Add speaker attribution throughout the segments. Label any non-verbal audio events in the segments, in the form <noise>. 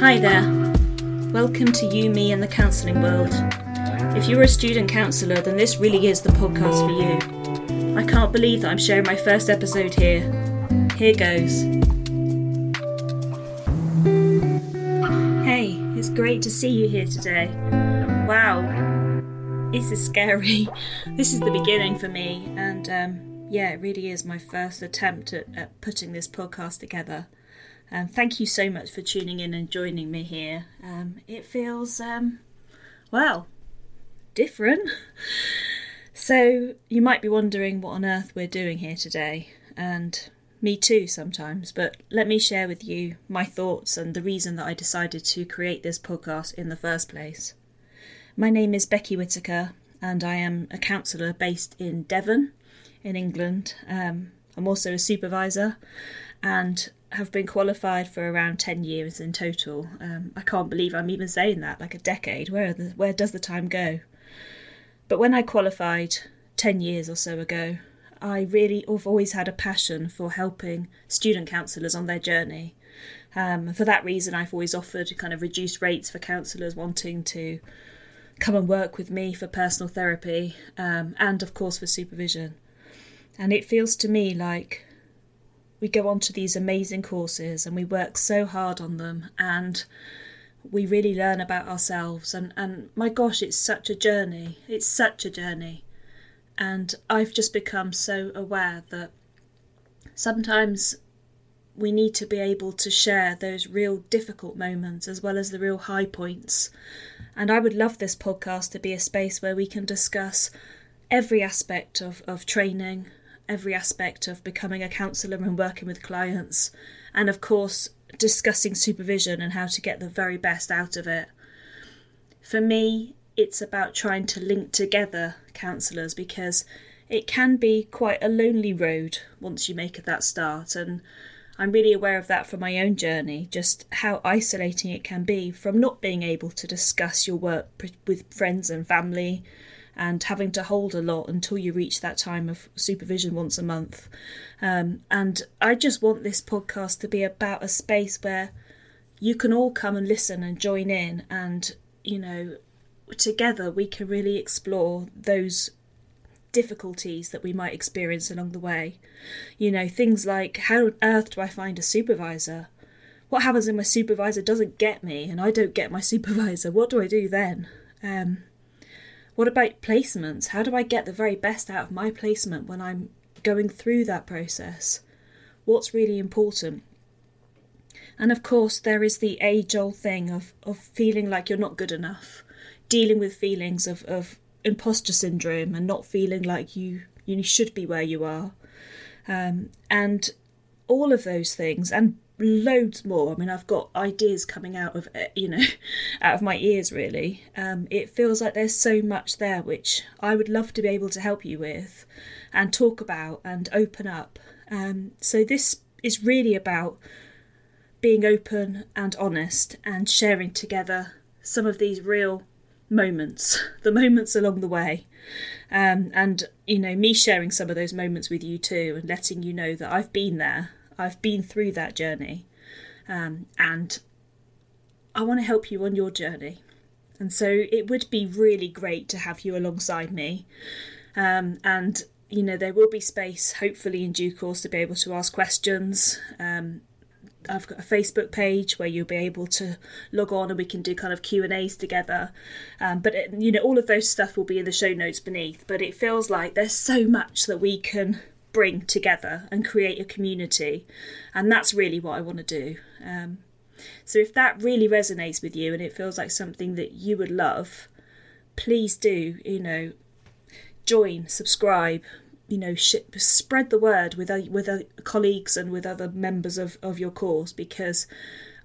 Speaker 1: Hi there. Welcome to You, Me, and the Counselling World. If you're a student counsellor, then this really is the podcast for you. I can't believe that I'm sharing my first episode here. Here goes. Hey, it's great to see you here today. Wow, this is scary. <laughs> This is the beginning for me, and um, yeah, it really is my first attempt at, at putting this podcast together. Um, thank you so much for tuning in and joining me here. Um, it feels, um, well, different. <laughs> so, you might be wondering what on earth we're doing here today, and me too sometimes, but let me share with you my thoughts and the reason that I decided to create this podcast in the first place. My name is Becky Whitaker, and I am a counsellor based in Devon, in England. Um, I'm also a supervisor, and have been qualified for around 10 years in total. Um, I can't believe I'm even saying that, like a decade. Where, the, where does the time go? But when I qualified 10 years or so ago, I really have always had a passion for helping student counsellors on their journey. Um, for that reason, I've always offered kind of reduced rates for counsellors wanting to come and work with me for personal therapy um, and, of course, for supervision. And it feels to me like we go on to these amazing courses and we work so hard on them and we really learn about ourselves. And, and my gosh it's such a journey. It's such a journey. And i've just become so aware that sometimes we need to be able to share those real difficult moments as well as the real high points. And i would love this podcast to be a space where we can discuss every aspect of, of training every aspect of becoming a counsellor and working with clients, and of course, discussing supervision and how to get the very best out of it. For me, it's about trying to link together counsellors because it can be quite a lonely road once you make that start, and I'm really aware of that from my own journey, just how isolating it can be from not being able to discuss your work with friends and family and having to hold a lot until you reach that time of supervision once a month. Um, and I just want this podcast to be about a space where you can all come and listen and join in, and you know, together we can really explore those difficulties that we might experience along the way. You know, things like how on earth do I find a supervisor? What happens if my supervisor doesn't get me and I don't get my <laughs> supervisor? What do I do then? Um, what about placements? How do I get the very best out of my placement when I'm going through that process? What's really important? And of course, there is the age old thing of, of feeling like you're not good enough, dealing with feelings of, of imposter syndrome and not feeling like you, you should be where you are. Um, and all of those things, and loads more. I mean, I've got ideas coming out of eh, you know, <laughs> out of my ears. Really, um, it feels like there's so much there which I would love to be able to help you with, and talk about and open up. Um, so this is really about being open and honest and sharing together some of these real moments, <laughs> the moments along the way. Um, and you know, me sharing some of those moments with you too, and letting you know that I've been there I've been through that journey, um, and I want to help you on your journey. And so it would be really great to have you alongside me. Um, and you know there will be space, hopefully in due course, to be able to ask questions. Um, I've got a Facebook page where you'll be able to log on and we can do kind of Q and A's together. Um, but it, you know, all of those stuff will be in the show notes beneath. But it feels like there's so much that we can bring together and create a community. And that's really what I want to do. Um, so if that really resonates with you and it feels like something that you would love, please do, you know, join, subscribe, you know, spread the word with with colleagues and with other members of, of your course because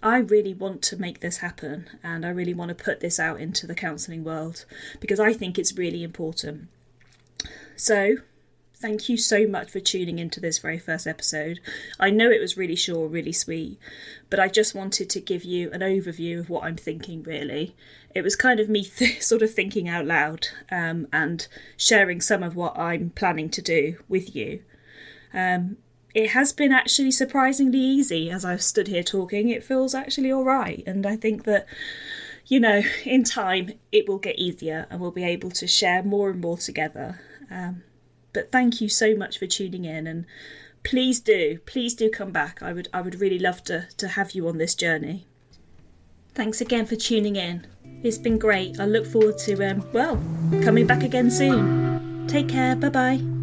Speaker 1: I really want to make this happen and I really want to put this out into the counselling world because I think it's really important. So, thank you so much for tuning into this very first episode. I know it was really short, really sweet, but I just wanted to give you an overview of what I'm thinking, really. It was kind of me <laughs> th- sort of thinking out loud um, and sharing some of what I'm planning to do with you. Um, it has been actually surprisingly easy as I've stood here talking. It feels actually all right. And I think that, you know, in time it will get easier and we'll be able to share more and more together. Um, but thank you so much for tuning in and please do, please do come back. I would I would really love to, to have you on this journey. Thanks again for tuning in. It's been great. I look forward to um, well, coming back again soon. Take care. Bye bye.